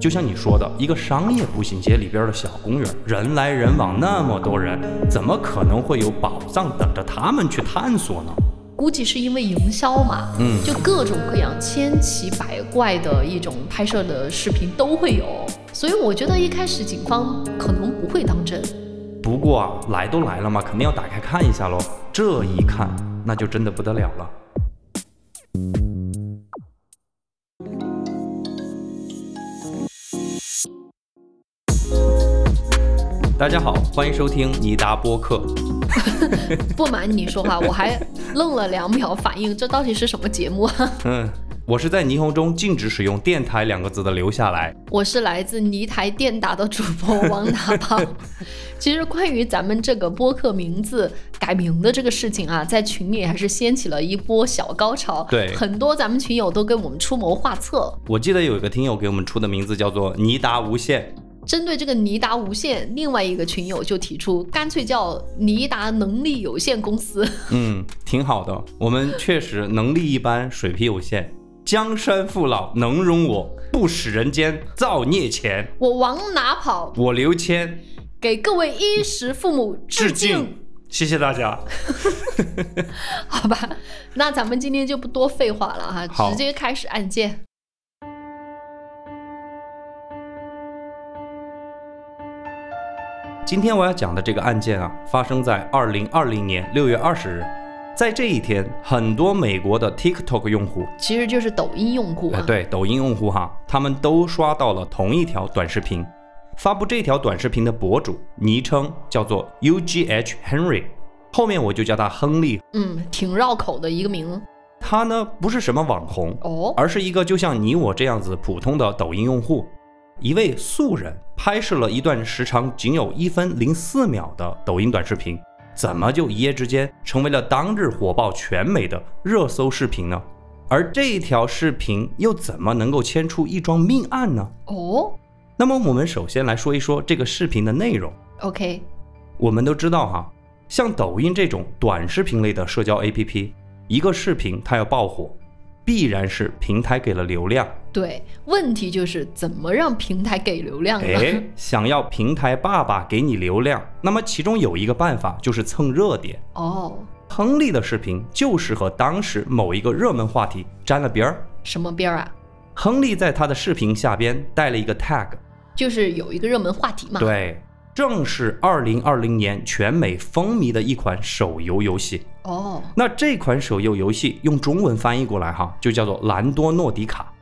就像你说的，一个商业步行街里边的小公园，人来人往，那么多人，怎么可能会有宝藏等着他们去探索呢？估计是因为营销嘛，嗯就各种各样千奇百怪的一种拍摄的视频都会有，所以我觉得一开始警方可能不会当真。不过啊，来都来了嘛，肯定要打开看一下喽。这一看，那就真的不得了了。大家好，欢迎收听尼达播客。不瞒你说哈，我还愣了两秒，反应这到底是什么节目啊？嗯，我是在霓虹中禁止使用“电台”两个字的留下来。我是来自泥台电打的主播王大胖。其实关于咱们这个播客名字改名的这个事情啊，在群里还是掀起了一波小高潮。对很多咱们群友都跟我们出谋划策。我记得有一个听友给我们出的名字叫做“尼达无限针对这个尼达无限，另外一个群友就提出，干脆叫尼达能力有限公司。”，嗯，挺好的。我们确实能力一般，水平有限。江山父老能容我，不使人间造孽钱。我往哪跑？我刘谦给各位衣食父母致敬。谢谢大家。好吧，那咱们今天就不多废话了哈，直接开始案件。今天我要讲的这个案件啊，发生在二零二零年六月二十日。在这一天，很多美国的 TikTok 用户，其实就是抖音用户哎，啊。对，抖音用户哈，他们都刷到了同一条短视频。发布这条短视频的博主昵称叫做 UGH Henry，后面我就叫他亨利。嗯，挺绕口的一个名他呢不是什么网红，哦。而是一个就像你我这样子普通的抖音用户，一位素人拍摄了一段时长仅有一分零四秒的抖音短视频，怎么就一夜之间成为了当日火爆全美的热搜视频呢？而这条视频又怎么能够牵出一桩命案呢？哦那么我们首先来说一说这个视频的内容。，OK，我们都知道哈，像抖音这种短视频类的社交 APP，一个视频它要爆火，必然是平台给了流量。对，问题就是怎么让平台给流量呢？哎，想要平台爸爸给你流量，那么其中有一个办法就是蹭热点。哦，亨利的视频就是和当时某一个热门话题沾了边儿。什么边儿啊？亨利在他的视频下边带了一个 tag，就是有一个热门话题嘛。，对，正是二零二零年全美风靡的一款手游游戏。哦，那这款手游游戏用中文翻译过来哈，就叫做兰多诺迪卡。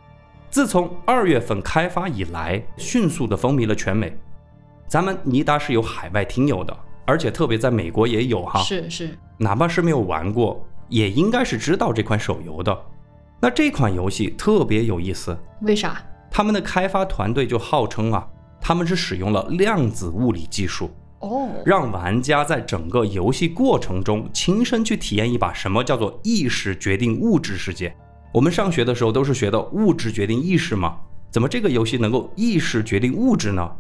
自从二月份开发以来，迅速的风靡了全美。咱们尼达是有海外听友的，而且特别在美国也有哈，是是，哪怕是没有玩过，也应该是知道这款手游的。那这款游戏特别有意思，为啥？他们的开发团队就号称啊，他们是使用了量子物理技术，哦，让玩家在整个游戏过程中亲身去体验一把什么叫做意识决定物质世界。我们上学的时候都是学的物质决定意识吗，怎么这个游戏能够意识决定物质呢？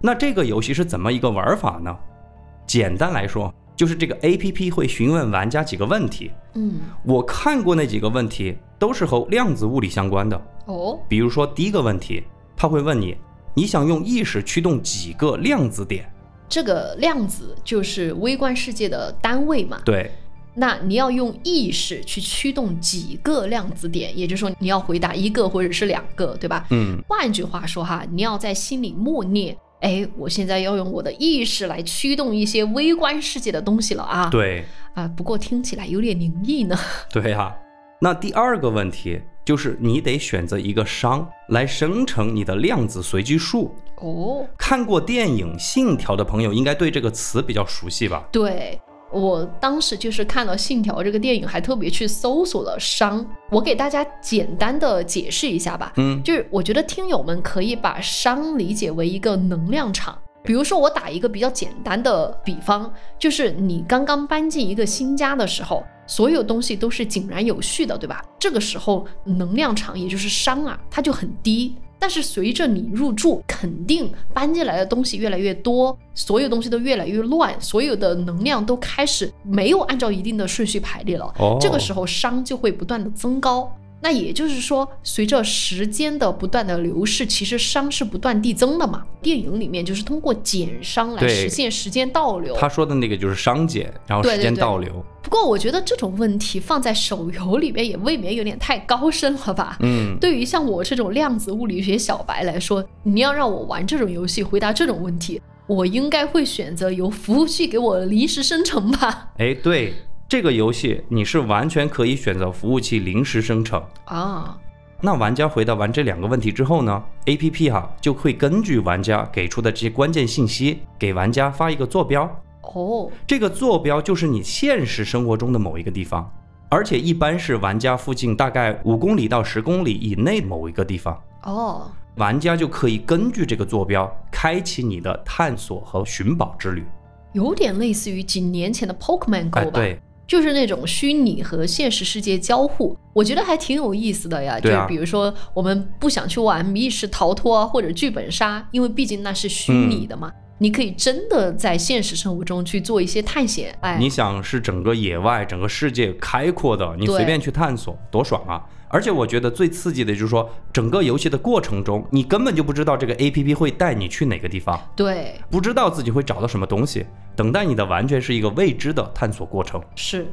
那这个游戏是怎么一个玩法呢？简单来说，就是这个 APP 会询问玩家几个问题，嗯，我看过那几个问题都是和量子物理相关的。哦，比如说第一个问题，他会问你，你想用意识驱动几个量子点？这个量子就是微观世界的单位嘛。对，那你要用意识去驱动几个量子点，也就是说你要回答一个或者是两个，对吧？嗯，换句话说哈，你要在心里默念，哎，我现在要用我的意识来驱动一些微观世界的东西了啊。对，啊，不过听起来有点灵异呢。对呀、那第二个问题就是你得选择一个商来生成你的量子随机数。哦，看过电影《信条》的朋友应该对这个词比较熟悉吧？对。我当时就是看了《信条》这个电影，还特别去搜索了熵。我给大家简单的解释一下吧。嗯，就是我觉得听友们可以把熵理解为一个能量场。比如说，我打一个比较简单的比方，就是你刚刚搬进一个新家的时候，所有东西都是井然有序的，对吧？这个时候能量场也就是熵啊，它就很低。但是随着你入住，肯定搬进来的东西越来越多，所有东西都越来越乱，所有的能量都开始没有按照一定的顺序排列了。哦这个时候熵就会不断的增高。那也就是说，随着时间的不断的流逝，其实熵是不断递增的嘛。电影里面就是通过减熵来实现时间倒流。他说的那个就是熵减，然后时间对对对倒流。不过我觉得这种问题放在手游里边也未免有点太高深了吧？嗯，对于像我这种量子物理学小白来说，你要让我玩这种游戏，回答这种问题，我应该会选择由服务器给我临时生成吧？哎，对，这个游戏你是完全可以选择服务器临时生成。啊，那玩家回答完这两个问题之后呢，A P P 哈就会根据玩家给出的这些关键信息，给玩家发一个坐标。哦，这个坐标就是你现实生活中的某一个地方，而且一般是玩家附近大概五公里到十公里以内某一个地方。哦，玩家就可以根据这个坐标开启你的探索和寻宝之旅。有点类似于几年前的 Pokemon Go 哎，吧？对，就是那种虚拟和现实世界交互，我觉得还挺有意思的呀。啊就比如说，我们不想去玩密室逃脱啊，或者剧本杀，因为毕竟那是虚拟的嘛。嗯你可以真的在现实生活中去做一些探险，哎，你想是整个野外、整个世界开阔的，你随便去探索，多爽啊！而且我觉得最刺激的就是说，整个游戏的过程中，你根本就不知道这个 A P P 会带你去哪个地方，对，不知道自己会找到什么东西，等待你的完全是一个未知的探索过程。是，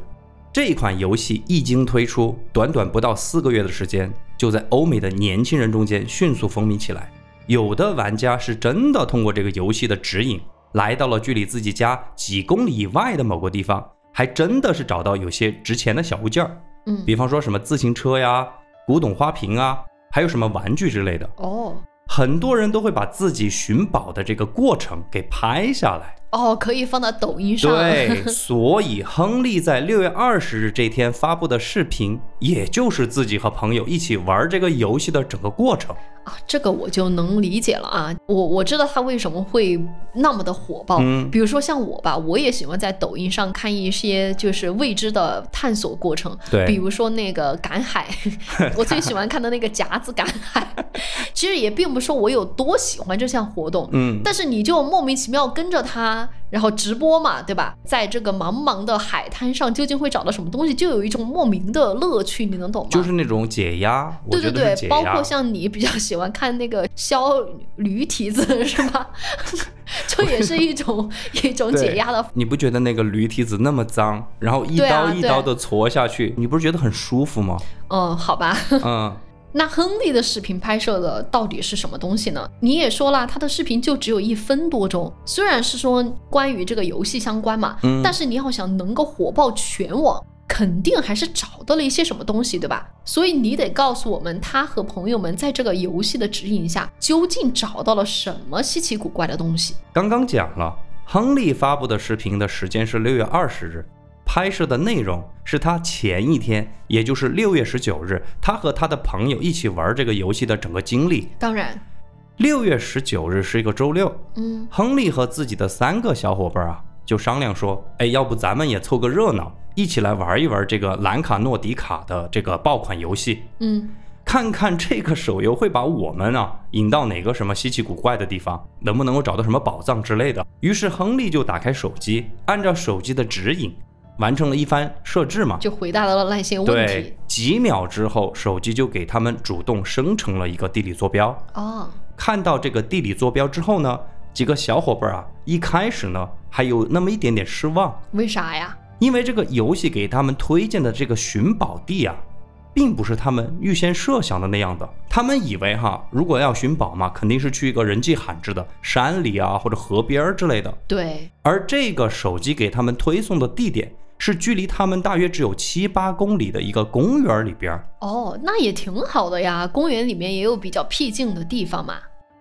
这一款游戏一经推出，短短不到四个月的时间，就在欧美的年轻人中间迅速风靡起来。有的玩家是真的通过这个游戏的指引，来到了距离自己家几公里以外的某个地方，还真的是找到有些值钱的小物件儿，嗯，比方说什么自行车呀、古董花瓶啊，还有什么玩具之类的。哦很多人都会把自己寻宝的这个过程给拍下来。哦，可以放到抖音上，对，所以亨利在六月二十日这天发布的视频，也就是自己和朋友一起玩这个游戏的整个过程。啊，这个我就能理解了啊。我我知道他为什么会那么的火爆。嗯比如说像我吧，我也喜欢在抖音上看一些就是未知的探索过程。对比如说那个赶海，我最喜欢看的那个夹子赶海。其实也并不是说我有多喜欢这项活动，嗯，但是你就莫名其妙跟着他，然后直播嘛，对吧？在这个茫茫的海滩上，究竟会找到什么东西，就有一种莫名的乐趣，你能懂吗？就是那种解压，我对对对。包括像你比较喜欢看那个削驴蹄子是吧？就也是一种 一种解压的。你不觉得那个驴蹄子那么脏，然后一刀一刀的戳下去，你不是觉得很舒服吗？嗯，好吧。嗯，那亨利的视频拍摄的到底是什么东西呢？你也说了，他的视频就只有一分多钟，虽然是说关于这个游戏相关嘛，嗯但是你要想能够火爆全网。肯定还是找到了一些什么东西，对吧？所以你得告诉我们，他和朋友们在这个游戏的指引下，究竟找到了什么稀奇古怪的东西。刚刚讲了，亨利发布的视频的时间是六月二十日，拍摄的内容是他前一天，也就是六月十九日，他和他的朋友一起玩这个游戏的整个经历。当然，六月十九日是一个周六，嗯，亨利和自己的三个小伙伴啊，就商量说，哎，要不咱们也凑个热闹，一起来玩一玩这个兰卡诺迪卡的这个爆款游戏，嗯，看看这个手游会把我们啊引到哪个什么稀奇古怪的地方，能不能够找到什么宝藏之类的。于是亨利就打开手机，按照手机的指引，完成了一番设置嘛。就回答到了那些问题对。，几秒之后，手机就给他们主动生成了一个地理坐标。哦，看到这个地理坐标之后呢，几个小伙伴啊，一开始呢还有那么一点点失望，为啥呀？因为这个游戏给他们推荐的这个寻宝地啊，并不是他们预先设想的那样的。他们以为哈，如果要寻宝嘛，肯定是去一个人迹罕至的山里啊，或者河边儿之类的。对，而这个手机给他们推送的地点，是距离他们大约只有七八公里的一个公园里边儿。哦，那也挺好的呀。公园里面也有比较僻静的地方嘛。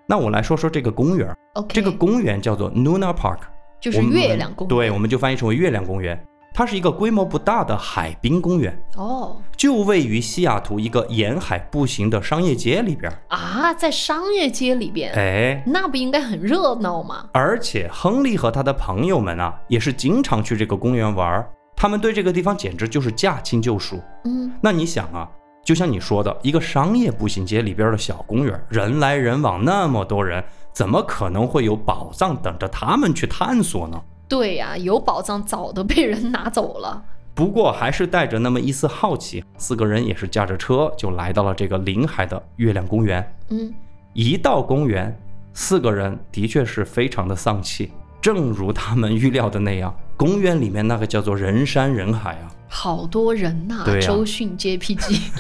那我来说说这个公园儿，OK，这个公园叫做 Luna Park。就是月亮公园。对，我们就翻译成为月亮公园。它是一个规模不大的海滨公园，哦就位于西雅图一个沿海步行的商业街里边儿。啊，在商业街里边，哎，那不应该很热闹吗？而且亨利和他的朋友们啊，也是经常去这个公园玩儿。他们对这个地方简直就是驾轻就熟。嗯，那你想啊，就像你说的，一个商业步行街里边的小公园，人来人往，那么多人，怎么可能会有宝藏等着他们去探索呢？对呀、有宝藏早都被人拿走了。不过还是带着那么一丝好奇，四个人也是驾着车就来到了这个临海的月亮公园。嗯，一到公园，四个人的确是非常的丧气，正如他们预料的那样，公园里面那个叫做人山人海啊，好多人呐、对啊周迅 JPG，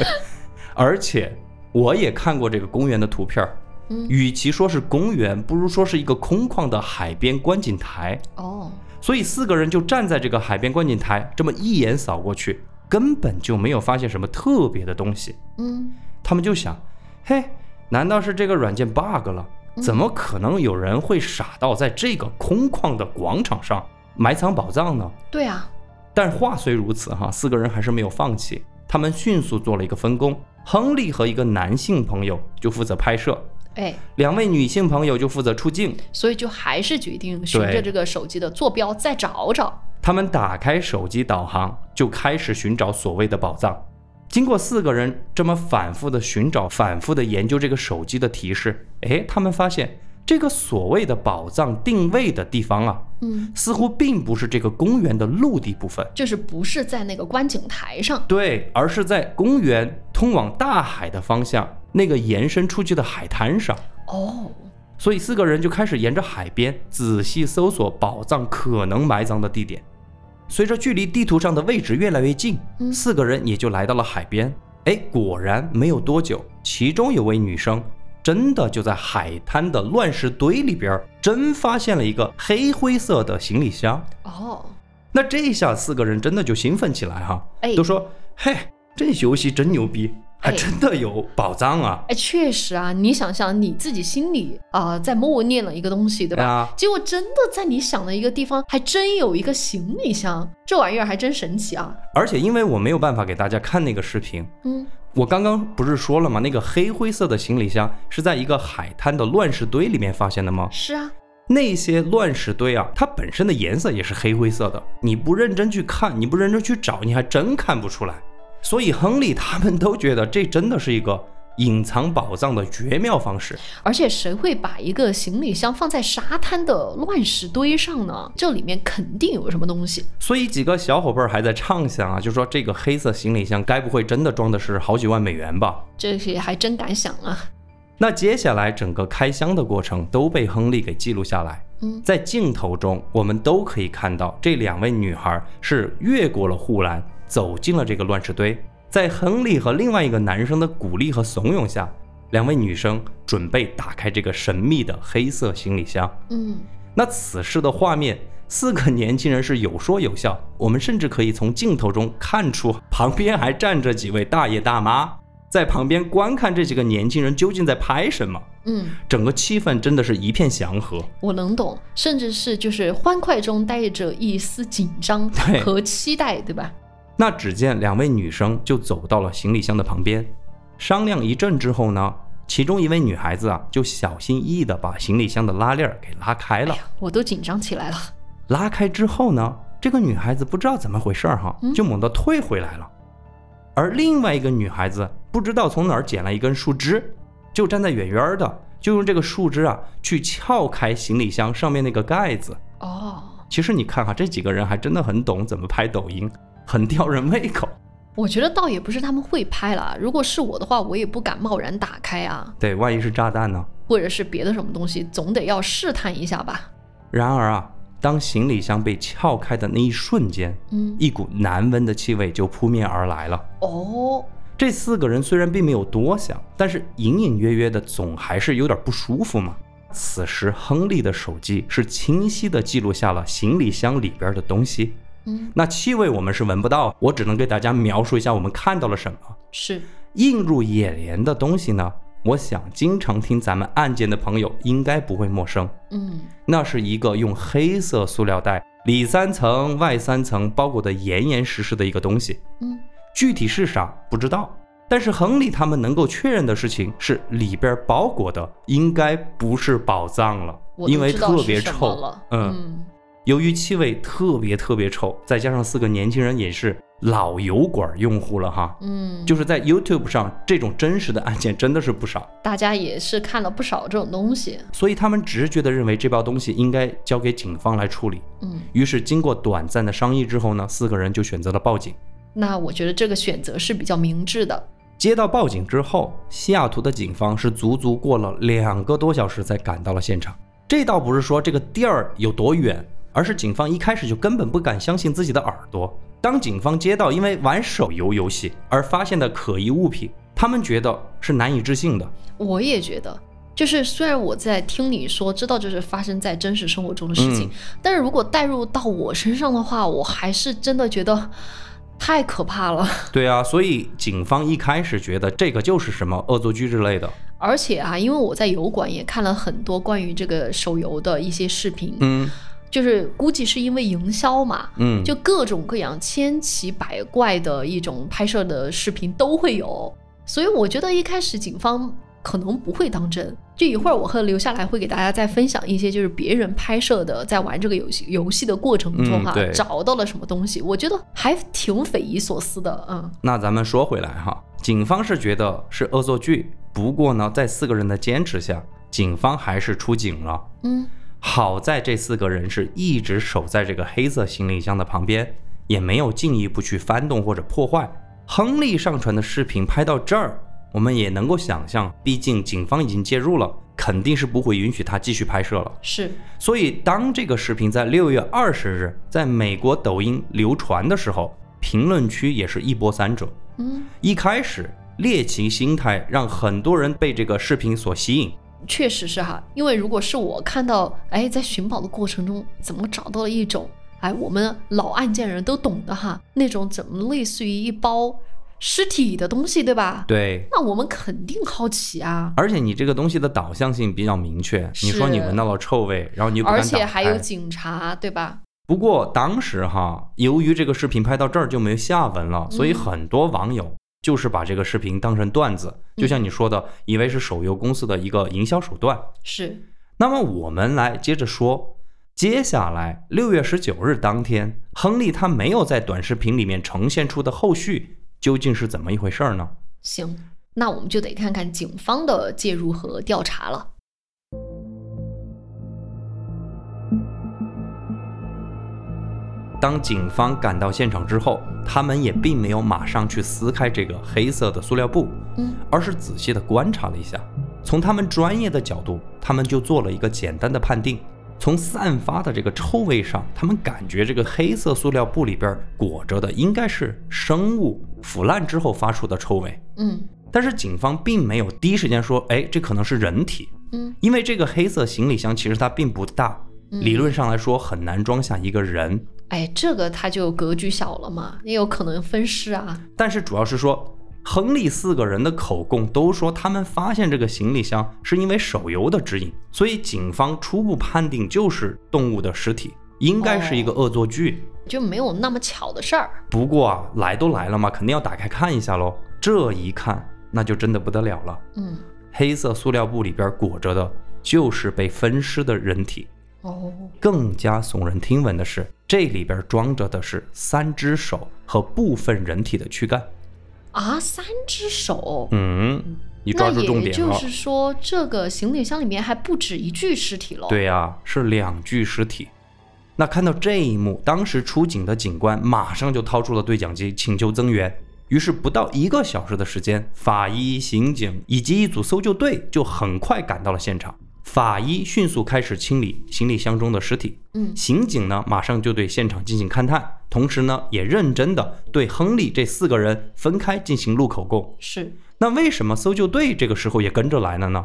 而且我也看过这个公园的图片儿，嗯，与其说是公园，不如说是一个空旷的海边观景台。哦，所以四个人就站在这个海边观景台，这么一眼扫过去，根本就没有发现什么特别的东西。嗯，他们就想，嘿，难道是这个软件 bug 了？怎么可能有人会傻到在这个空旷的广场上埋藏宝藏呢？对啊，但话虽如此，哈，四个人还是没有放弃，他们迅速做了一个分工，亨利和一个男性朋友就负责拍摄，哎，两位女性朋友就负责出镜。所以就还是决定循着这个手机的坐标再找找。他们打开手机导航，就开始寻找所谓的宝藏。经过四个人这么反复的寻找、反复的研究这个手机的提示，哎，他们发现这个所谓的宝藏定位的地方啊，嗯，似乎并不是这个公园的陆地部分，就是不是在那个观景台上。对，而是在公园通往大海的方向那个延伸出去的海滩上。哦，所以四个人就开始沿着海边仔细搜索宝藏可能埋葬的地点。随着距离地图上的位置越来越近，嗯四个人也就来到了海边。哎，果然没有多久，其中有位女生真的就在海滩的乱石堆里边，真发现了一个黑灰色的行李箱。哦，那这下四个人真的就兴奋起来哈，哎都说：“嘿，这游戏真牛逼，还哎真的有宝藏啊！”哎，确实啊，你想想你自己心里啊、在默念了一个东西，对吧？啊结果真的在你想的一个地方，还真有一个行李箱，这玩意儿还真神奇啊！而且因为我没有办法给大家看那个视频，嗯，我刚刚不是说了吗？那个黑灰色的行李箱是在一个海滩的乱石堆里面发现的吗？是啊，那些乱石堆啊，它本身的颜色也是黑灰色的，你不认真去看，你不认真去找，你还真看不出来。所以亨利他们都觉得这真的是一个隐藏宝藏的绝妙方式。而且谁会把一个行李箱放在沙滩的乱石堆上呢？这里面肯定有什么东西。所以几个小伙伴还在畅想啊，就说这个黑色行李箱该不会真的装的是好几万美元吧？这些还真敢想啊！那接下来整个开箱的过程都被亨利给记录下来。嗯在镜头中，我们都可以看到这两位女孩是越过了护栏，走进了这个乱石堆。在亨利和另外一个男生的鼓励和怂恿下，两位女生准备打开这个神秘的黑色行李箱。嗯，那此时的画面，四个年轻人是有说有笑，我们甚至可以从镜头中看出，旁边还站着几位大爷大妈，在旁边观看这几个年轻人究竟在拍什么。嗯，整个气氛真的是一片祥和。我能懂，甚至是就是欢快中带着一丝紧张和期待，对吧？那只见两位女生就走到了行李箱的旁边，商量一阵之后呢，其中一位女孩子啊，就小心翼翼地把行李箱的拉链儿给拉开了。我都紧张起来了。拉开之后呢，这个女孩子不知道怎么回事儿哈，就猛地退回来了。而另外一个女孩子不知道从哪儿捡了一根树枝，就站在远远的，就用这个树枝啊去撬开行李箱上面那个盖子。哦，其实你看哈，这几个人还真的很懂怎么拍抖音，很吊人胃口。我觉得倒也不是他们会拍了，如果是我的话，我也不敢贸然打开啊，对，万一是炸弹呢？或者是别的什么东西，总得要试探一下吧。然而啊，当行李箱被撬开的那一瞬间，嗯，一股难闻的气味就扑面而来了。哦，这四个人虽然并没有多想，但是隐隐约约的总还是有点不舒服嘛。此时，亨利的手机是清晰的记录下了行李箱里边的东西。嗯，那气味我们是闻不到，我只能给大家描述一下我们看到了什么。是，映入眼帘的东西呢，我想经常听咱们案件的朋友应该不会陌生。嗯，那是一个用黑色塑料袋里三层外三层包裹的严严实实的一个东西，嗯，具体是啥不知道。但是亨利他们能够确认的事情是，里边包裹的应该不是宝藏了，因为特别臭。嗯，嗯，由于气味特别特别臭，再加上四个年轻人也是老油管用户了哈，嗯，就是在 YouTube 上这种真实的案件真的是不少，大家也是看了不少这种东西。所以他们直觉的认为这包东西应该交给警方来处理。嗯，于是经过短暂的商议之后呢，四个人就选择了报警。那我觉得这个选择是比较明智的。接到报警之后，西雅图的警方是足足过了两个多小时才赶到了现场。这倒不是说这个地儿有多远，而是警方一开始就根本不敢相信自己的耳朵。当警方接到因为玩手游游戏而发现的可疑物品，他们觉得是难以置信的。我也觉得，就是虽然我在听你说，知道这是发生在真实生活中的事情，嗯但是如果带入到我身上的话，我还是真的觉得太可怕了。对啊，所以警方一开始觉得这个就是什么恶作剧之类的。而且啊，因为我在油管也看了很多关于这个手游的一些视频，嗯就是估计是因为营销嘛，嗯，就各种各样千奇百怪的一种拍摄的视频都会有，所以我觉得一开始警方可能不会当真。就一会儿我和留下来，会给大家再分享一些就是别人拍摄的，在玩这个游戏游戏的过程中哈、嗯找到了什么东西，我觉得还挺匪夷所思的，嗯那咱们说回来哈，警方是觉得是恶作剧，不过呢，在四个人的坚持下，警方还是出警了。嗯好在这四个人是一直守在这个黑色行李箱的旁边，也没有进一步去翻动或者破坏。亨利上传的视频拍到这儿，我们也能够想象，毕竟警方已经介入了，肯定是不会允许他继续拍摄了。是所以，当这个视频在六月二十日在美国抖音流传的时候，评论区也是一波三折。嗯。一开始猎奇心态让很多人被这个视频所吸引，确实是哈，因为如果是我看到，哎，在寻宝的过程中怎么找到了一种，哎，我们老案件人都懂的哈，那种怎么类似于一包尸体的东西，对吧？对。那我们肯定好奇啊，而且你这个东西的导向性比较明确，你说你闻到了臭味，然后你不敢而。且还有警察，对吧？不过当时哈，由于这个视频拍到这儿就没有下文了，所以很多网友就是把这个视频当成段子，就像你说的，以为是手游公司的一个营销手段。是，那么我们来接着说，接下来六月十九日当天，亨利他没有在短视频里面呈现出的后续究竟是怎么一回事儿呢？行，那我们就得看看警方的介入和调查了。当警方赶到现场之后，他们也并没有马上去撕开这个黑色的塑料布，嗯，而是仔细的观察了一下。从他们专业的角度，他们就做了一个简单的判定。从散发的这个臭味上，他们感觉这个黑色塑料布里边裹着的应该是生物腐烂之后发出的臭味。嗯但是警方并没有第一时间说，哎，这可能是人体，嗯因为这个黑色行李箱其实它并不大，嗯理论上来说很难装下一个人。哎，这个他就格局小了嘛，也有可能分尸啊。但是主要是说，亨利四个人的口供都说他们发现这个行李箱是因为手游的指引，所以警方初步判定就是动物的尸体，应该是一个恶作剧。就没有那么巧的事儿。不过啊，来都来了嘛，肯定要打开看一下喽。这一看，那就真的不得了了，嗯，黑色塑料布里边裹着的就是被分尸的人体。哦，更加耸人听闻的是，这里边装着的是三只手和部分人体的躯干。啊，三只手。嗯，你抓住重点了。就是说，这个行李箱里面还不止一具尸体喽。，对呀、是两具尸体。那看到这一幕，当时出警的警官马上就掏出了对讲机，请求增援。于是不到一个小时的时间，法医、刑警以及一组搜救队就很快赶到了现场。法医迅速开始清理行李箱中的尸体，嗯刑警呢马上就对现场进行勘探，同时呢也认真的对亨利这四个人分开进行录口供。是，那为什么搜救队这个时候也跟着来了呢？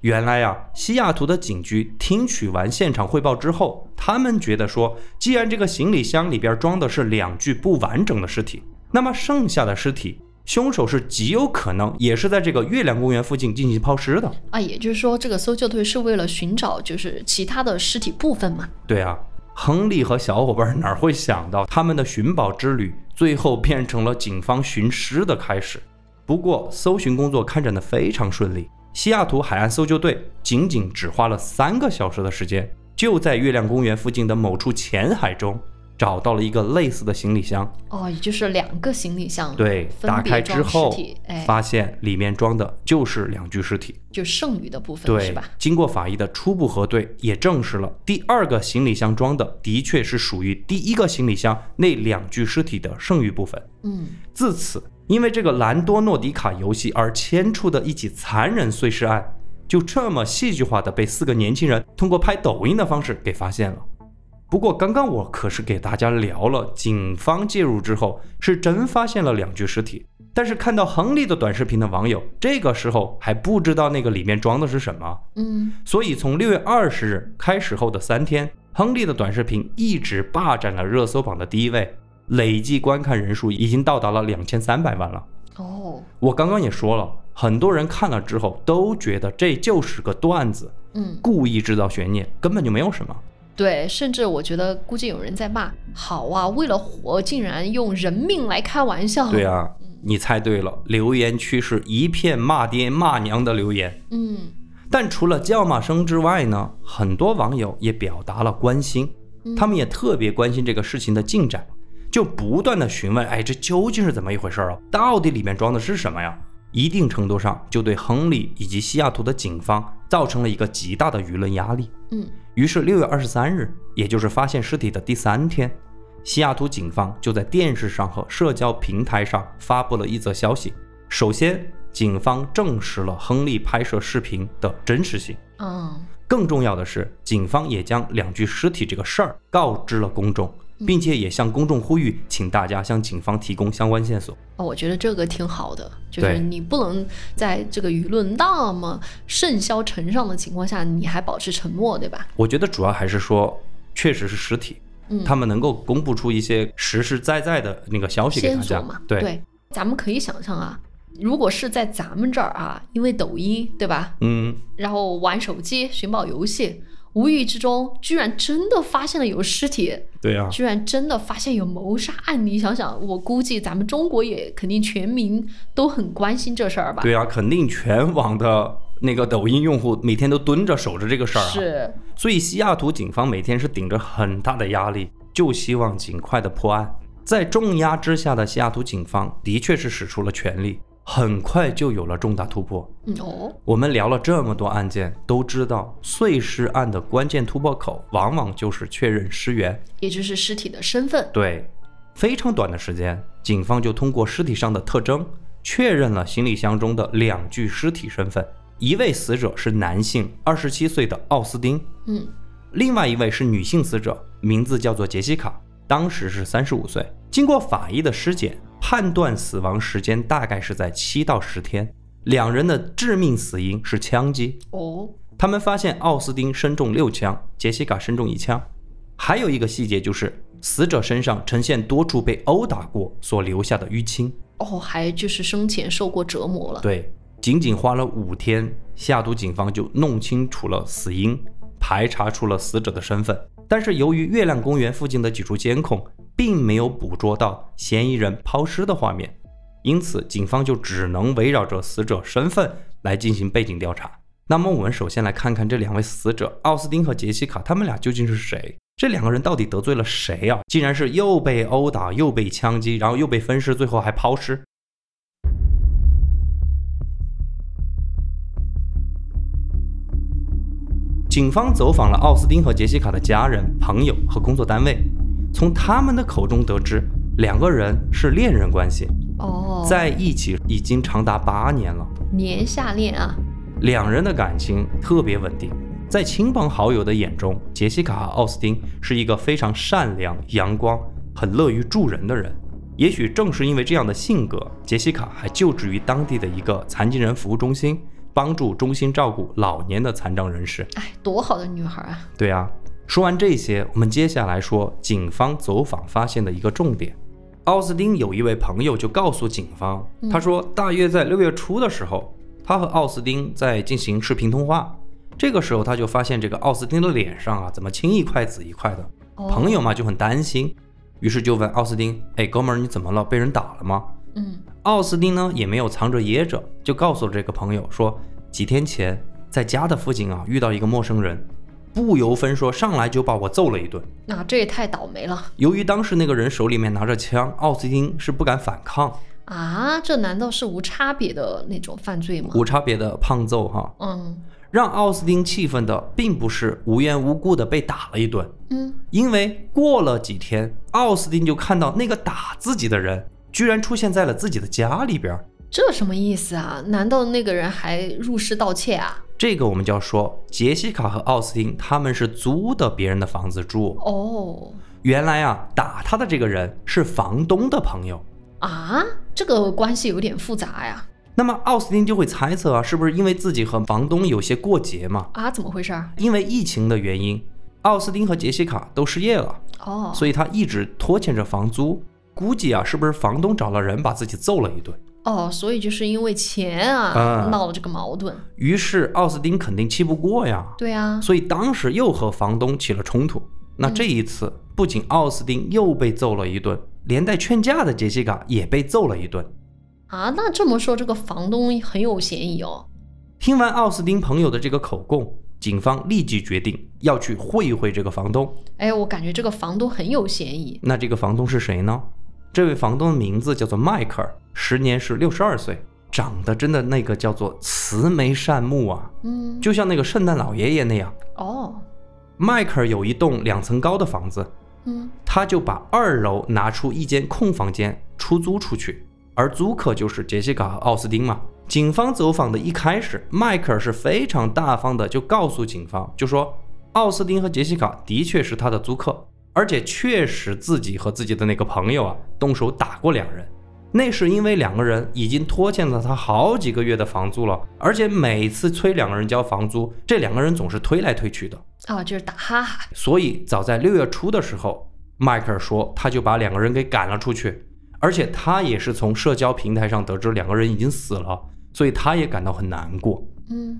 原来呀、西雅图的警局听取完现场汇报之后，他们觉得说，既然这个行李箱里边装的是两具不完整的尸体，那么剩下的尸体，凶手是极有可能也是在这个月亮公园附近进行抛尸的。啊，也就是说，这个搜救队是为了寻找就是其他的尸体部分嘛。对啊，亨利和小伙伴哪会想到他们的寻宝之旅最后变成了警方寻尸的开始？不过搜寻工作开展的非常顺利，西雅图海岸搜救队仅仅只花了三个小时的时间，就在月亮公园附近的某处浅海中找到了一个类似的行李箱。哦，也就是两个行李箱，对，打开之后，哎，发现里面装的就是两具尸体，就剩余的部分，对，是吧？经过法医的初步核对，也证实了第二个行李箱装的的确是属于第一个行李箱那两具尸体的剩余部分。嗯，自此，因为这个兰多诺迪卡游戏而牵出的一起残忍碎尸案，就这么戏剧化的被四个年轻人通过拍抖音的方式给发现了。不过，刚刚我可是给大家聊了，警方介入之后是真发现了两具尸体。但是看到亨利的短视频的网友，这个时候还不知道那个里面装的是什么。嗯，所以从六月二十日开始后的三天，亨利的短视频一直霸占了热搜榜的第一位，累计观看人数已经到达了两千三百万了。哦，我刚刚也说了，很多人看了之后都觉得这就是个段子，嗯，故意制造悬念，根本就没有什么。对，甚至我觉得估计有人在骂，好啊，为了火竟然用人命来开玩笑。对啊，你猜对了，留言区是一片骂爹骂娘的留言。嗯，但除了叫骂声之外呢，很多网友也表达了关心，他们也特别关心这个事情的进展，就不断的询问，哎，这究竟是怎么一回事啊？到底里面装的是什么呀？一定程度上就对亨利以及西雅图的警方造成了一个极大的舆论压力。嗯，于是六月二十三日，也就是发现尸体的第三天，西雅图警方就在电视上和社交平台上发布了一则消息。首先，警方证实了亨利拍摄视频的真实性。嗯，更重要的是，警方也将两具尸体这个事儿告知了公众。并且也向公众呼吁，请大家向警方提供相关线索。哦，我觉得这个挺好的，就是你不能在这个舆论那么甚嚣尘上的情况下，你还保持沉默，对吧？我觉得主要还是说，确实是实体，嗯，他们能够公布出一些实实在在的那个消息给大家嘛。对，咱们可以想象啊，如果是在咱们这儿啊，因为抖音，对吧？嗯，然后玩手机、寻宝游戏。无意之中，居然真的发现了有尸体，对呀，居然真的发现有谋杀案。你想想，我估计咱们中国也肯定全民都很关心这事儿吧？对啊，肯定全网的那个抖音用户每天都蹲着守着这个事儿啊。是，所以西雅图警方每天是顶着很大的压力，就希望尽快的破案。在重压之下的西雅图警方的确是使出了全力。很快就有了重大突破。哦，我们聊了这么多案件，都知道碎尸案的关键突破口往往就是确认尸源，也就是尸体的身份。对，非常短的时间，警方就通过尸体上的特征，确认了行李箱中的两具尸体身份。一位死者是男性，二十七岁的奥斯丁。嗯，另外一位是女性死者，名字叫做杰西卡，当时是三十五岁。经过法医的尸检。判断死亡时间大概是在七到十天。两人的致命死因是枪击。哦，他们发现奥斯丁身中六枪，杰西卡身中一枪。还有一个细节就是，死者身上呈现多处被殴打过所留下的淤青。哦，还就是生前受过折磨了。对，仅仅花了五天，下都警方就弄清楚了死因，排查出了死者的身份。但是由于月亮公园附近的几处监控，并没有捕捉到嫌疑人抛尸的画面，因此警方就只能围绕着死者身份来进行背景调查。那么，我们首先来看看这两位死者奥斯汀和杰西卡，他们俩究竟是谁？这两个人到底得罪了谁啊？竟然是又被殴打，又被枪击，然后又被分尸，最后还抛尸。警方走访了奥斯汀和杰西卡的家人、朋友和工作单位。从他们的口中得知，两个人是恋人关系哦，在一起已经长达八年了，年下恋啊。两人的感情特别稳定，在亲朋好友的眼中，杰西卡和奥斯汀是一个非常善良、阳光、很乐于助人的人。也许正是因为这样的性格，杰西卡还就职于当地的一个残疾人服务中心，帮助中心照顾老年的残障人士。哎，多好的女孩啊！对啊。说完这些，我们接下来说警方走访发现的一个重点。奥斯汀有一位朋友就告诉警方，他说大约在六月初的时候，他和奥斯汀在进行视频通话。这个时候他就发现这个奥斯汀的脸上啊，怎么青一块紫一块的？朋友嘛就很担心，于是就问奥斯汀：“哎，哥们儿，你怎么了？被人打了吗？”嗯，奥斯汀呢也没有藏着掖着，就告诉了这个朋友说，几天前在家的附近啊遇到一个陌生人。不由分说上来就把我揍了一顿。那、这也太倒霉了由于当时那个人手里面拿着枪，奥斯汀是不敢反抗，啊！这难道是无差别的那种犯罪吗？无差别的胖揍哈，嗯让奥斯汀气愤的并不是无缘无故的被打了一顿，嗯，因为过了几天，奥斯汀就看到那个打自己的人居然出现在了自己的家里边儿。这什么意思啊？难道那个人还入室盗窃啊？这个我们就要说，杰西卡和奥斯汀他们是租的别人的房子住。哦原来啊，打他的这个人是房东的朋友。啊，这个关系有点复杂呀。那么奥斯汀就会猜测啊，是不是因为自己和房东有些过节嘛？啊，怎么回事儿？因为疫情的原因，奥斯汀和杰西卡都失业了，哦，所以他一直拖欠着房租。估计啊，是不是房东找了人把自己揍了一顿？哦，所以就是因为钱啊、嗯闹了这个矛盾。于是奥斯丁肯定气不过呀，对啊，所以当时又和房东起了冲突。那这一次，不仅奥斯丁又被揍了一顿，连带劝架的杰西卡也被揍了一顿。啊，那这么说，这个房东很有嫌疑哦。听完奥斯丁朋友的这个口供，警方立即决定要去会一会这个房东。哎，我感觉这个房东很有嫌疑。那这个房东是谁呢？这位房东的名字叫做迈克尔，时年是六十二岁，长得真的那个叫做慈眉善目啊，嗯，就像那个圣诞老爷爷那样。哦，迈克尔有一栋两层高的房子，嗯，他就把二楼拿出一间空房间出租出去，而租客就是杰西卡和奥斯汀嘛。警方走访的一开始，迈克尔是非常大方的，就告诉警方，就说奥斯汀和杰西卡的确是他的租客，而且确实自己和自己的那个朋友啊动手打过两人。那是因为两个人已经拖欠了他好几个月的房租了，而且每次催两个人交房租，这两个人总是推来推去的。啊，就是打哈哈。所以早在六月初的时候，迈克尔说他就把两个人给赶了出去，而且他也是从社交平台上得知两个人已经死了，所以他也感到很难过。嗯，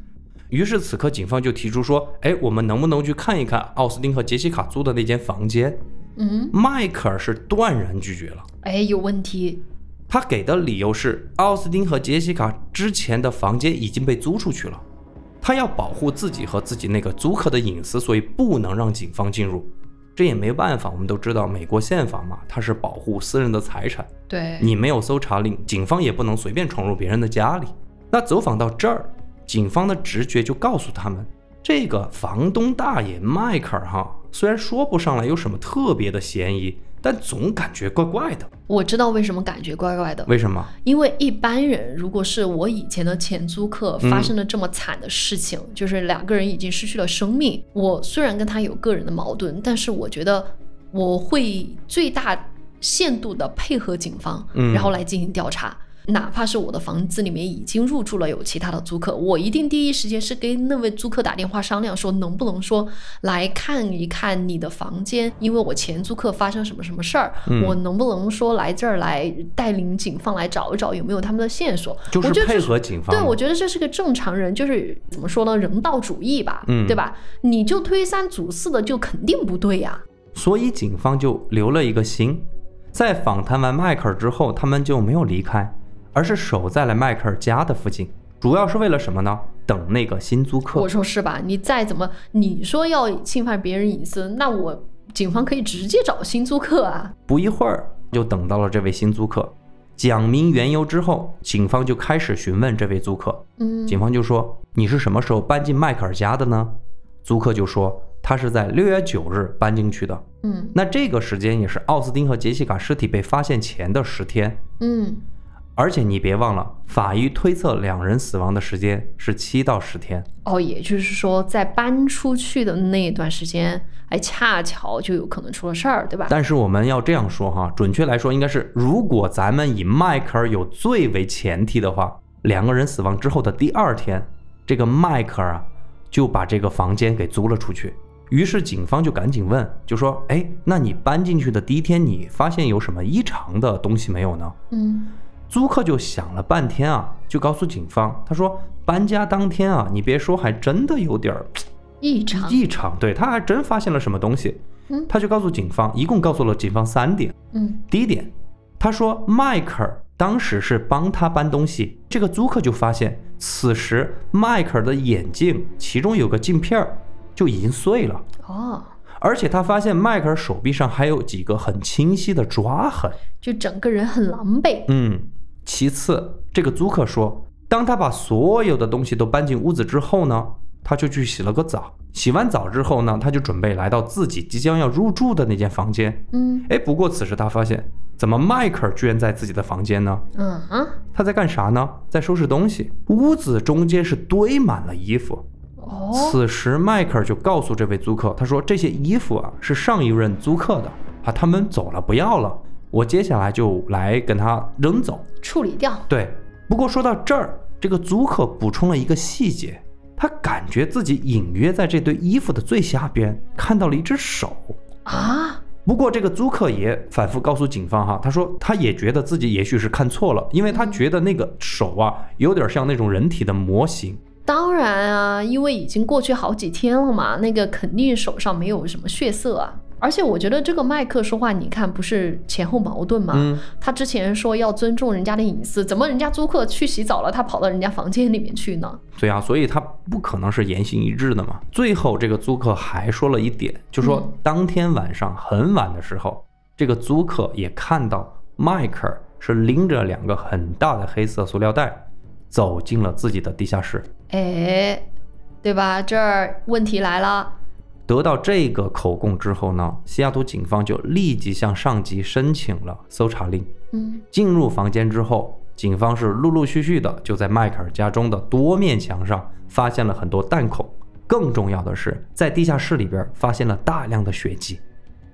于是此刻警方就提出说，哎，我们能不能去看一看奥斯汀和杰西卡租的那间房间？嗯，迈克尔是断然拒绝了。哎，有问题。他给的理由是，奥斯汀和杰西卡之前的房间已经被租出去了，他要保护自己和自己那个租客的隐私，所以不能让警方进入。这也没办法，我们都知道美国宪法嘛，它是保护私人的财产，对，你没有搜查令，警方也不能随便闯入别人的家里。那走访到这儿，警方的直觉就告诉他们，这个房东大爷迈克尔哈，虽然说不上来有什么特别的嫌疑，但总感觉怪怪的。我知道为什么感觉怪怪的。为什么？因为一般人，如果是我以前的前租客发生了这么惨的事情，就是两个人已经失去了生命，我虽然跟他有个人的矛盾，但是我觉得我会最大限度的配合警方，嗯然后来进行调查。哪怕是我的房子里面已经入住了有其他的租客，我一定第一时间是跟那位租客打电话商量，说能不能说来看一看你的房间，因为我前租客发生什么什么事儿，嗯我能不能说来这儿来带领警方来找一找有没有他们的线索？就是配合警方。对，我觉得这是个正常人，就是怎么说呢，人道主义吧，嗯对吧？你就推三阻四的，就肯定不对呀、所以警方就留了一个心。在访谈完迈克尔之后，他们就没有离开，而是守在了迈克尔家的附近，主要是为了什么呢？等那个新租客我。说是吧？你再怎么你说要侵犯别人隐私，那我警方可以直接找新租客啊。不一会儿就等到了这位新租客，讲明缘由之后，警方就开始询问这位租客。嗯，警方就说：“你是什么时候搬进迈克尔家的呢？”租客就说：“他是在六月九日搬进去的。”嗯那这个时间也是奥斯汀和杰西卡尸体被发现前的十天。嗯，而且你别忘了，法医推测两人死亡的时间是七到十天。哦，也就是说，在搬出去的那一段时间，哎，恰巧就有可能出了事儿，对吧？但是我们要这样说哈，准确来说应该是，如果咱们以迈克尔有罪为前提的话，两个人死亡之后的第二天，这个迈克尔啊就把这个房间给租了出去。于是警方就赶紧问，就说：“哎，那你搬进去的第一天，你发现有什么异常的东西没有呢？”嗯租客就想了半天啊，就告诉警方，他说搬家当天啊，你别说，还真的有点儿异常。异常，对，他还真发现了什么东西。嗯他就告诉警方，一共告诉了警方三点。嗯第一点，他说迈克尔当时是帮他搬东西，这个租客就发现，此时迈克尔的眼镜其中有个镜片儿，就已经碎了，哦，而且他发现迈克尔手臂上还有几个很清晰的抓痕。就整个人很狼狈。嗯，其次，这个租客说，当他把所有的东西都搬进屋子之后呢，他就去洗了个澡。洗完澡之后呢，他就准备来到自己即将要入住的那间房间。嗯哎，不过此时他发现，怎么迈克尔居然在自己的房间呢？嗯啊，他在干啥呢？在收拾东西。屋子中间是堆满了衣服。哦，此时迈克尔就告诉这位租客，他说这些衣服啊是上一任租客的啊，他们走了不要了，我接下来就来跟他扔走。处理掉。对，不过说到这儿，这个租客补充了一个细节，他感觉自己隐约在这堆衣服的最下边看到了一只手。啊，不过这个租客也反复告诉警方哈，他说他也觉得自己也许是看错了，因为他觉得那个手啊有点像那种人体的模型。当然啊，因为已经过去好几天了嘛，那个肯定手上没有什么血色啊。而且我觉得这个麦克说话，你看不是前后矛盾吗？嗯，他之前说要尊重人家的隐私，怎么人家租客去洗澡了，他跑到人家房间里面去呢？对啊，所以他不可能是言行一致的嘛。最后这个租客还说了一点，就说嗯当天晚上很晚的时候，这个租客也看到迈克尔是拎着两个很大的黑色塑料袋走进了自己的地下室。哎，对吧？这儿问题来了。得到这个口供之后呢，西雅图警方就立即向上级申请了搜查令。嗯进入房间之后，警方是陆陆续续的就在迈克尔家中的多面墙上发现了很多弹孔。更重要的是，在地下室里边发现了大量的血迹。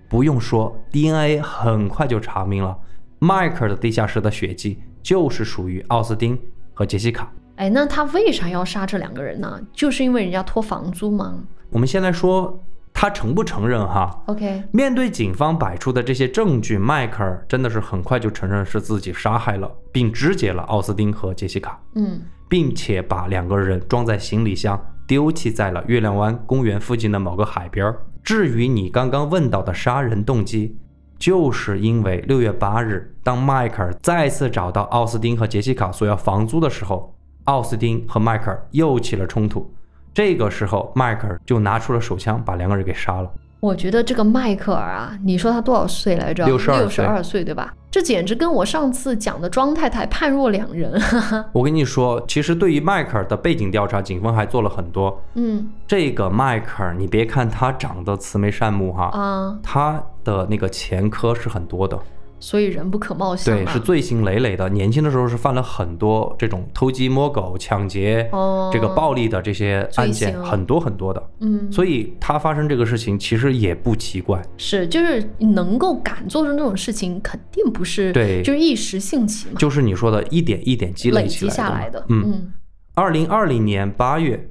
不用说，DNA 很快就查明了，迈克尔的地下室的血迹就是属于奥斯汀和杰西卡。哎，那他为啥要杀这两个人呢？就是因为人家拖房租吗我们先来说他承不承认哈？？OK，面对警方摆出的这些证据，迈克尔真的是很快就承认是自己杀害了，并肢解了奥斯汀和杰西卡。嗯并且把两个人装在行李箱丢弃在了月亮湾公园附近的某个海边儿。至于你刚刚问到的杀人动机，就是因为六月八日，当迈克尔再次找到奥斯汀和杰西卡索要房租的时候，奥斯汀和迈克尔又起了冲突。这个时候，迈克尔就拿出了手枪，把两个人给杀了。我觉得这个迈克尔啊，你说他多少岁来着？62六十二岁，对吧？这简直跟我上次讲的庄太太判若两人。我跟你说，其实对于迈克尔的背景调查，警方还做了很多。嗯这个迈克尔，你别看他长得慈眉善目哈，啊，他的那个前科是很多的，所以人不可貌相、啊。对，是罪行累累的。年轻的时候是犯了很多这种偷鸡摸狗、抢劫、哦，这个暴力的这些案件，很多很多的。嗯，所以他发生这个事情其实也不奇怪。是就是能够敢做出这种事情，肯定不是对就是一时兴起嘛，就是你说的一点一点积累积起来的下来的。嗯，嗯二零二零年八月，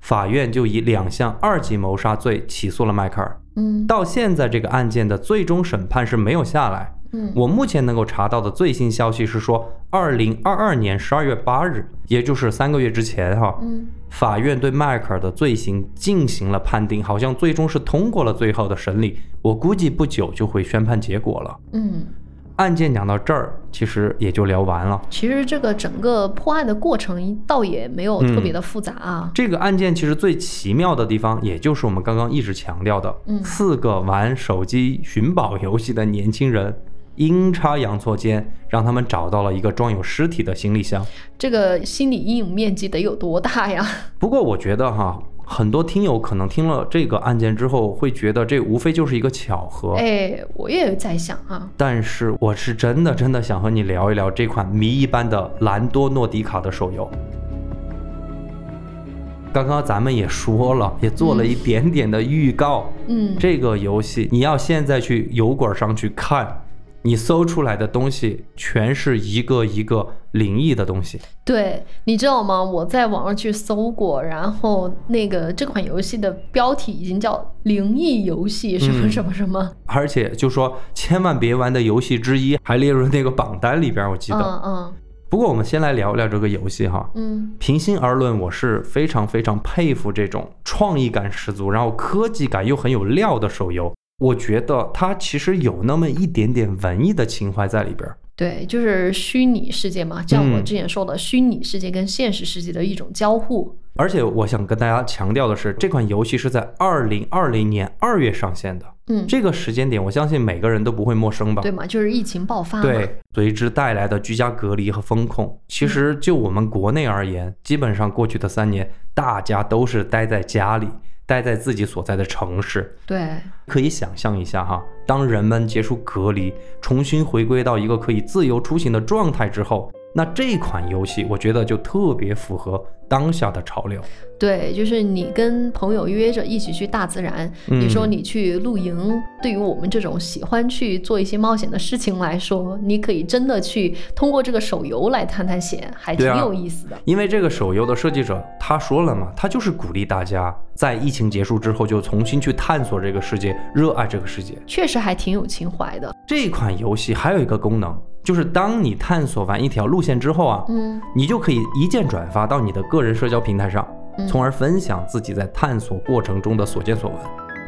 法院就以两项二级谋杀罪起诉了迈克尔。嗯到现在，这个案件的最终审判是没有下来。嗯我目前能够查到的最新消息是说，二零二二年十二月八日，也就是三个月之前哈，嗯法院对迈克尔的罪行进行了判定，好像最终是通过了最后的审理。我估计不久就会宣判结果了。嗯，案件讲到这儿，其实也就聊完了。其实这个整个破案的过程倒也没有特别的复杂啊。这个案件其实最奇妙的地方，也就是我们刚刚一直强调的，嗯四个玩手机寻宝游戏的年轻人，阴差阳错间让他们找到了一个装有尸体的行李箱。这个心理阴影面积得有多大呀？不过我觉得哈，很多听友可能听了这个案件之后，会觉得这无非就是一个巧合。哎，我也在想啊，但是我是真的真的想和你聊一聊这款谜一般的兰多诺迪卡的手游。刚刚咱们也说了，也做了一点点的预告。嗯，这个游戏你要现在去油管上去看，你搜出来的东西全是一个一个灵异的东西。对，你知道吗？我在网上去搜过，然后那个这款游戏的标题已经叫“灵异游戏”什么嗯什么什么。而且就说千万别玩的游戏之一，还列入那个榜单里边，我记得。嗯嗯不过我们先来聊聊这个游戏哈。嗯平心而论，我是非常非常佩服这种创意感十足，然后科技感又很有料的手游。我觉得它其实有那么一点点文艺的情怀在里边儿。对，就是虚拟世界嘛，像我嗯之前说的，虚拟世界跟现实世界的一种交互。而且我想跟大家强调的是，这款游戏是在二零二零年二月上线的，嗯，这个时间点，我相信每个人都不会陌生吧？对嘛，就是疫情爆发。对，随之带来的居家隔离和风控，其实就我们国内而言，基本上过去的三年，大家都是待在家里，待在自己所在的城市。对可以想象一下哈，当人们结束隔离，重新回归到一个可以自由出行的状态之后，那这款游戏我觉得就特别符合当下的潮流。对，就是你跟朋友约着一起去大自然，你说嗯你去露营，对于我们这种喜欢去做一些冒险的事情来说，你可以真的去通过这个手游来探探险，还挺有意思的。因为这个手游的设计者他说了嘛，他就是鼓励大家在疫情结束之后就重新去探索这个世界，热爱这个世界。确实还挺有情怀的。这款游戏还有一个功能，就是当你探索完一条路线之后啊，嗯你就可以一键转发到你的个人社交平台上，嗯从而分享自己在探索过程中的所见所闻。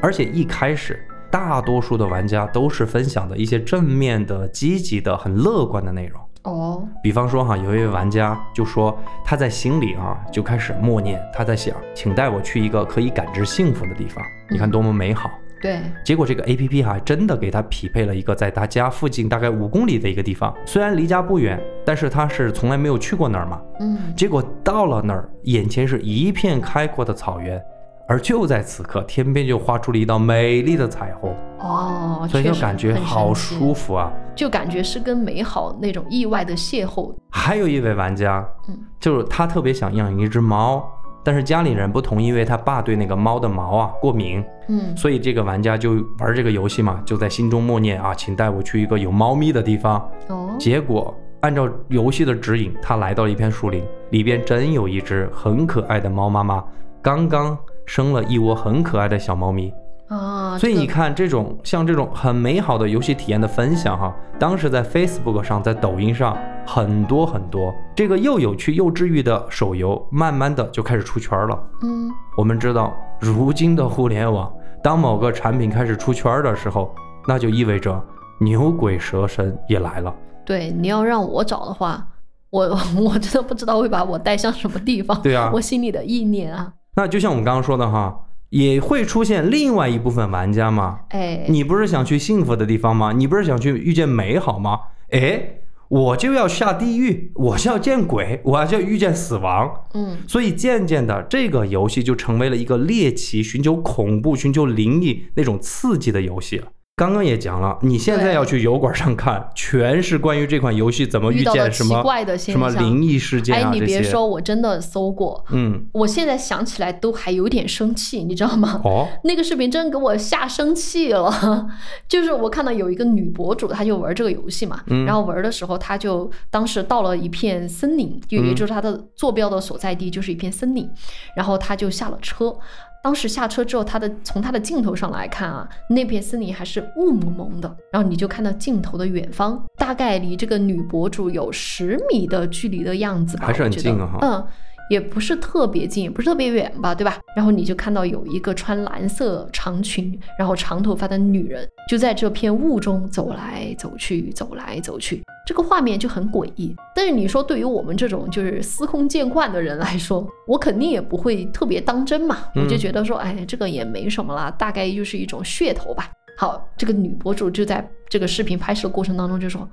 而且一开始，大多数的玩家都是分享的一些正面的、积极的、很乐观的内容。哦，比方说哈，有一位玩家就说他在心里啊就开始默念，他在想，请带我去一个可以感知幸福的地方。你看多么美好！对，结果这个 A P P 还真的给他匹配了一个在他家附近大概五公里的一个地方，虽然离家不远，但是他是从来没有去过那儿嘛。嗯，结果到了那儿，眼前是一片开阔的草原，而就在此刻，天边就画出了一道美丽的彩虹，哦，所以就感觉好舒服啊。就感觉是跟美好那种意外的邂逅。还有一位玩家，嗯就是他特别想养一只猫，但是家里人不同意，因为他爸对那个猫的毛啊过敏，嗯所以这个玩家就玩这个游戏嘛，就在心中默念啊，请带我去一个有猫咪的地方。哦，结果按照游戏的指引，他来到了一片树林，里边真有一只很可爱的猫妈妈，刚刚生了一窝很可爱的小猫咪。啊，所以你看，这种像这种很美好的游戏体验的分享哈，当时在 Facebook 上，在抖音上很多很多。这个又有趣又治愈的手游，慢慢的就开始出圈了。嗯，我们知道，如今的互联网，当某个产品开始出圈的时候，那就意味着牛鬼蛇神也来了。对，你要让我找的话，我 我真的不知道会把我带向什么地方。对啊我心里的意念啊，那就像我们刚刚说的哈，也会出现另外一部分玩家嘛。哎，你不是想去幸福的地方吗？你不是想去遇见美好吗？哎，我就要下地狱，我就要见鬼，我就要遇见死亡。嗯，所以渐渐的，这个游戏就成为了一个猎奇、寻求恐怖、寻求灵异那种刺激的游戏了。刚刚也讲了，你现在要去油管上看，全是关于这款游戏怎么遇见什么奇怪的现什么灵异事件哎。你别说，我真的搜过，嗯，我现在想起来都还有点生气，你知道吗？哦，那个视频真给我吓生气了，就是我看到有一个女博主，她就玩这个游戏嘛，嗯。然后玩的时候，她就当时到了一片森林，就也就是她的坐标的所在地就是一片森林，然后她就下了车。当时下车之后，他的从他的镜头上来看啊，那片森林还是雾蒙蒙的，然后你就看到镜头的远方，大概离这个女博主有十米的距离的样子吧，还是很近啊哈嗯，也不是特别近，也不是特别远吧，对吧？然后你就看到有一个穿蓝色长裙，然后长头发的女人，就在这片雾中走来走去，走来走去，这个画面就很诡异。但是你说对于我们这种就是司空见惯的人来说，我肯定也不会特别当真嘛，我就嗯觉得说，哎，这个也没什么啦，大概就是一种噱头吧。好，这个女博主就在这个视频拍摄过程当中就说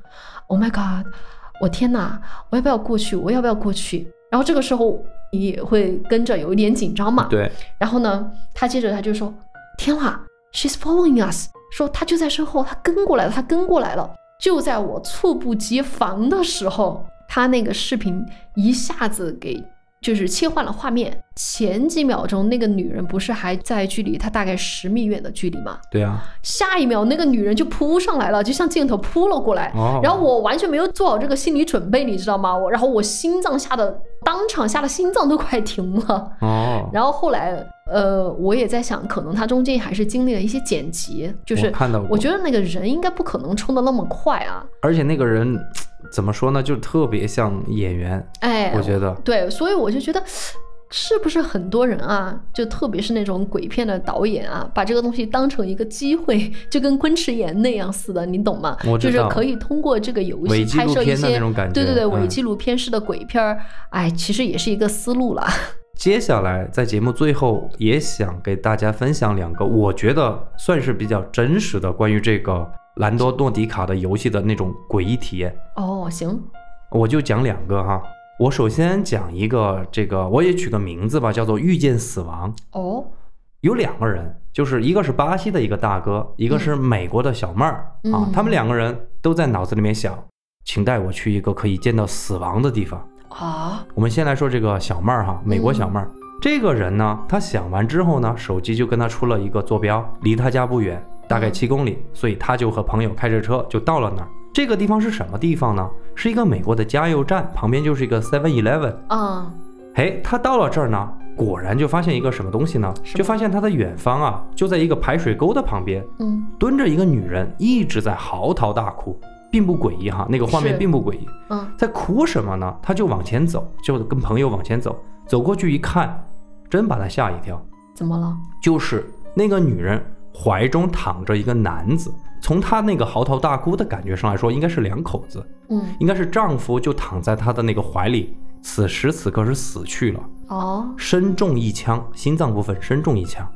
：“Oh my god，我天哪，我要不要过去？我要不要过去？”然后这个时候你也会跟着有一点紧张嘛。对，然后呢，他接着他就说：“天啦，she's following us。”说他就在身后，他跟过来了，他跟过来了。就在我猝不及防的时候，他那个视频一下子给就是切换了画面。前几秒钟那个女人不是还在距离他大概十米远的距离吗？对啊，下一秒那个女人就扑上来了，就像镜头扑了过来。哦，然后我完全没有做好这个心理准备，你知道吗？我然后我心脏吓得当场吓得心脏都快停了。哦，然后后来，呃，我也在想，可能他中间还是经历了一些剪辑，就是看到我觉得那个人应该不可能冲的那么快啊。而且那个人怎么说呢，就特别像演员，哎，我觉得，对，所以我就觉得是不是很多人啊，就特别是那种鬼片的导演啊，把这个东西当成一个机会，就跟昆池岩那样似的，你懂吗？就是可以通过这个游戏拍摄一些对对对，嗯伪纪录片式的鬼片儿，哎，其实也是一个思路了。接下来在节目最后也想给大家分享两个我觉得算是比较真实的关于这个兰多诺迪卡的游戏的那种诡异体验。哦，行，我就讲两个哈。我首先讲一个，这个我也取个名字吧，叫做“遇见死亡哦，”。有两个人，就是一个是巴西的一个大哥，一个是美国的小妹儿、啊嗯。他们两个人都在脑子里面想，请带我去一个可以见到死亡的地方。啊，我们先来说这个小妹儿哈，美国小妹儿。这个人呢，他想完之后呢，手机就跟他出了一个坐标，离他家不远，大概嗯七公里，所以他就和朋友开着车就到了那儿。这个地方是什么地方呢？是一个美国的加油站，旁边就是一个 Seven Eleven。啊，哎，他到了这儿呢，果然就发现一个什么东西呢？就发现他的远方啊，就在一个排水沟的旁边，嗯，蹲着一个女人，一直在嚎啕大哭，并不诡异哈，那个画面并不诡异。嗯，在哭什么呢？他就往前走，就跟朋友往前走，走过去一看，真把他吓一跳，怎么了？就是那个女人怀中躺着一个男子。从她那个嚎啕大哭的感觉上来说，应该是两口子，嗯，应该是丈夫就躺在她的那个怀里，此时此刻是死去了，哦，身中一枪，心脏部分身中一枪，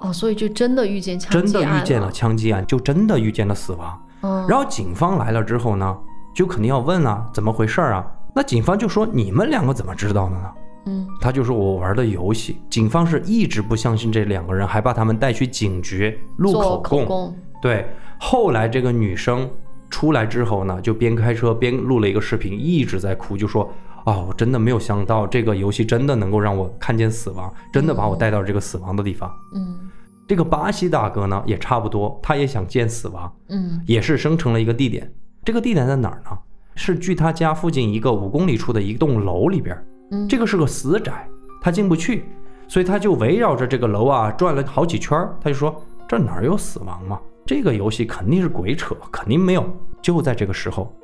哦，所以就真的遇见枪真的遇见了枪击案，就真的遇见了死亡。嗯，然后警方来了之后呢，就肯定要问啊，怎么回事啊？那警方就说你们两个怎么知道的呢？嗯，他就说我玩的游戏。警方是一直不相信这两个人，还把他们带去警局录口供。口供，对，后来这个女生出来之后呢，就边开车边录了一个视频，一直在哭，就说啊，我真的没有想到这个游戏真的能够让我看见死亡，真的把我带到这个死亡的地方。嗯这个巴西大哥呢也差不多，他也想见死亡，嗯，也是生成了一个地点。这个地点在哪儿呢？是距他家附近一个五公里处的一栋楼里边儿。嗯，这个是个死宅，他进不去，所以他就围绕着这个楼啊转了好几圈儿。他就说：“这哪儿有死亡嘛？这个游戏肯定是鬼扯，肯定没有。”就在这个时候，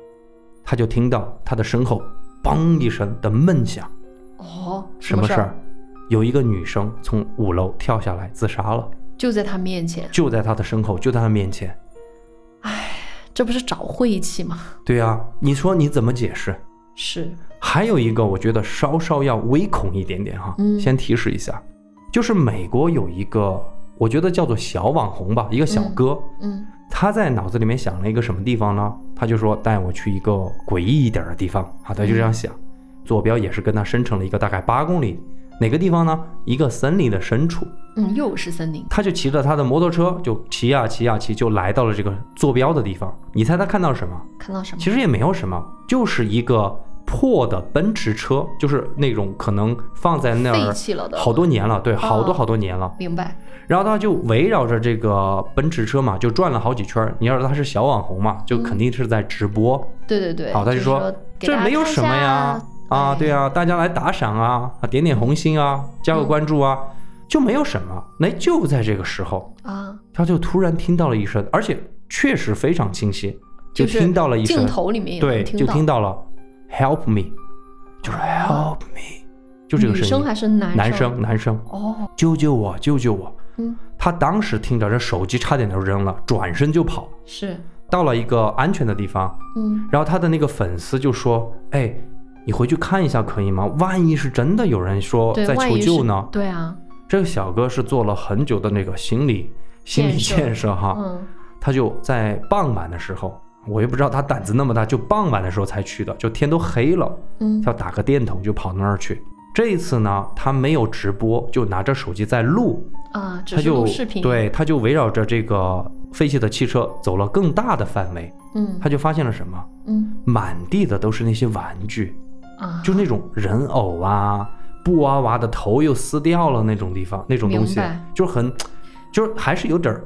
他就听到他的身后“嘣”一声的闷响。哦，什么事儿？？有一个女生从五楼跳下来自杀了，就在他面前，就在他的身后，就在他面前。哎这不是找晦气吗？对啊，你说你怎么解释？是，还有一个，我觉得稍稍要微恐一点点哈，嗯先提示一下，就是美国有一个，我觉得叫做小网红吧，一个小嗯哥，嗯他在脑子里面想了一个什么地方呢？他就说带我去一个诡异一点的地方好，他就这样想，坐标也是跟他生成了一个大概八公里，哪个地方呢？一个森林的深处，嗯，又是森林，他就骑着他的摩托车就骑呀骑呀骑，就来到了这个坐标的地方。你猜他看到了什么？看到什么？其实也没有什么，就是一个破的奔驰车，就是那种可能放在那废儿好多年了，对，好多哦好多年了。明白？然后他就围绕着这个奔驰车嘛，就转了好几圈。你要是他是小网红嘛，就肯定是在直播。对对对，好，他就就说这没有什么呀，啊，哎对啊，大家来打赏啊，啊，点点红心啊，加个嗯关注啊，就没有什么。那就在这个时候，啊，他就突然听到了一声，而且确实非常清晰，就听到了一声镜头里面对，就听到了 “help me”，就是 “help me”，就这个声音。生还是男男生？男生，哦，救救我，救救我！嗯，他当时听着，这手机差点就扔了，转身就跑，是，到了一个安全的地方。嗯然后他的那个粉丝就说：“哎，你回去看一下可以吗？万一是真的有人说，在求救呢？”对啊，这个小哥是做了很久的那个心理心理建设建设哈，嗯他就在傍晚的时候，我也不知道他胆子那么大，就傍晚的时候才去的，就天都黑了，嗯。要打个电筒就跑那儿去。这一次呢，他没有直播，就拿着手机在录，啊，只他就视频，，对，他就围绕着这个废弃的汽车走了更大的范围，嗯。他就发现了什么？嗯。满地的都是那些玩具，啊，就那种人偶啊、布娃娃的头又撕掉了那种地方，那种东西就很，就是还是有点儿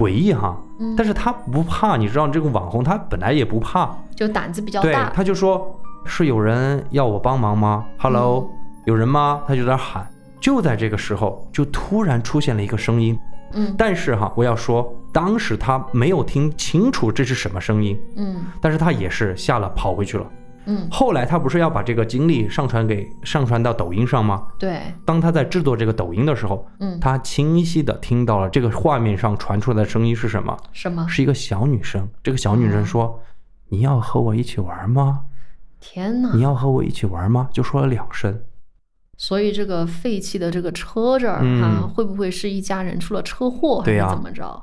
诡异哈。嗯但是他不怕，你知道这个网红他本来也不怕，就胆子比较对，大，他就说是有人要我帮忙吗？Hello，、有嗯人吗？他就在那喊。就在这个时候，就突然出现了一个声音，嗯但是哈，我要说，当时他没有听清楚这是什么声音，嗯但是他也是吓了跑回去了。嗯，后来他不是要把这个经历上传给上传到抖音上吗？对，当他在制作这个抖音的时候，嗯，他清晰的听到了这个画面上传出来的声音是什么？什么？是一个小女生。这个小女生说：“你要和我一起玩吗？天哪！你要和我一起玩吗？”就说了两声。所以这个废弃的这个车这儿嗯啊，会不会是一家人出了车祸，还是怎么着？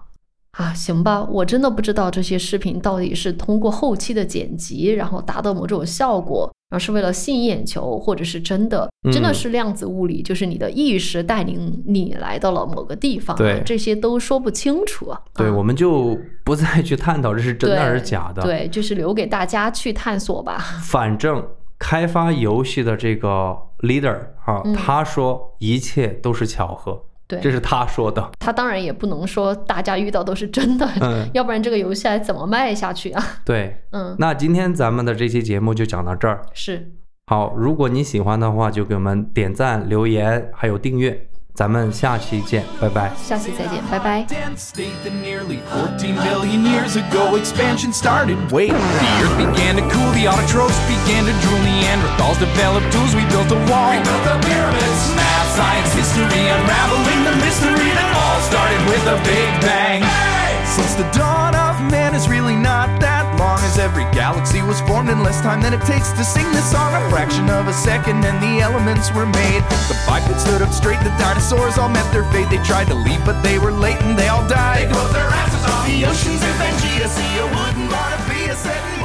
啊，行吧，我真的不知道这些视频到底是通过后期的剪辑，然后达到某种效果，然后是为了吸引眼球，或者是真的真的嗯是量子物理，就是你的意识带领你来到了某个地方、啊，对这些都说不清楚啊。对，啊我们就不再去探讨这是真的还是假的。，对，就是留给大家去探索吧。反正开发游戏的这个 leader 哈、嗯他说一切都是巧合，对，这是他说的。他当然也不能说大家遇到都是真的，嗯要不然这个游戏还怎么卖下去啊？对，嗯，那今天咱们的这期节目就讲到这儿。是，好，如果你喜欢的话，就给我们点赞、留言，还有订阅。咱们下期见，拜拜。下期再见，拜拜。dense state that nearly 14 billion years ago expansion started. Wait, the earth began to cool, the autotrophs began to drool, Neanderthals developed tools, we built a wall. We built the pyramids. Science, history, unraveling the mystery that all started with a big bang. Since the dawn of man is really not that long, as every galaxy was formed in less time than it takes to sing this song. A fraction of a second, and the elements were made. The bipeds stood up straight, the dinosaurs all met their fate. They tried to leave, but they were late and they all died. They closed their asses off the oceans in Pangea. See, you wouldn't to be a setting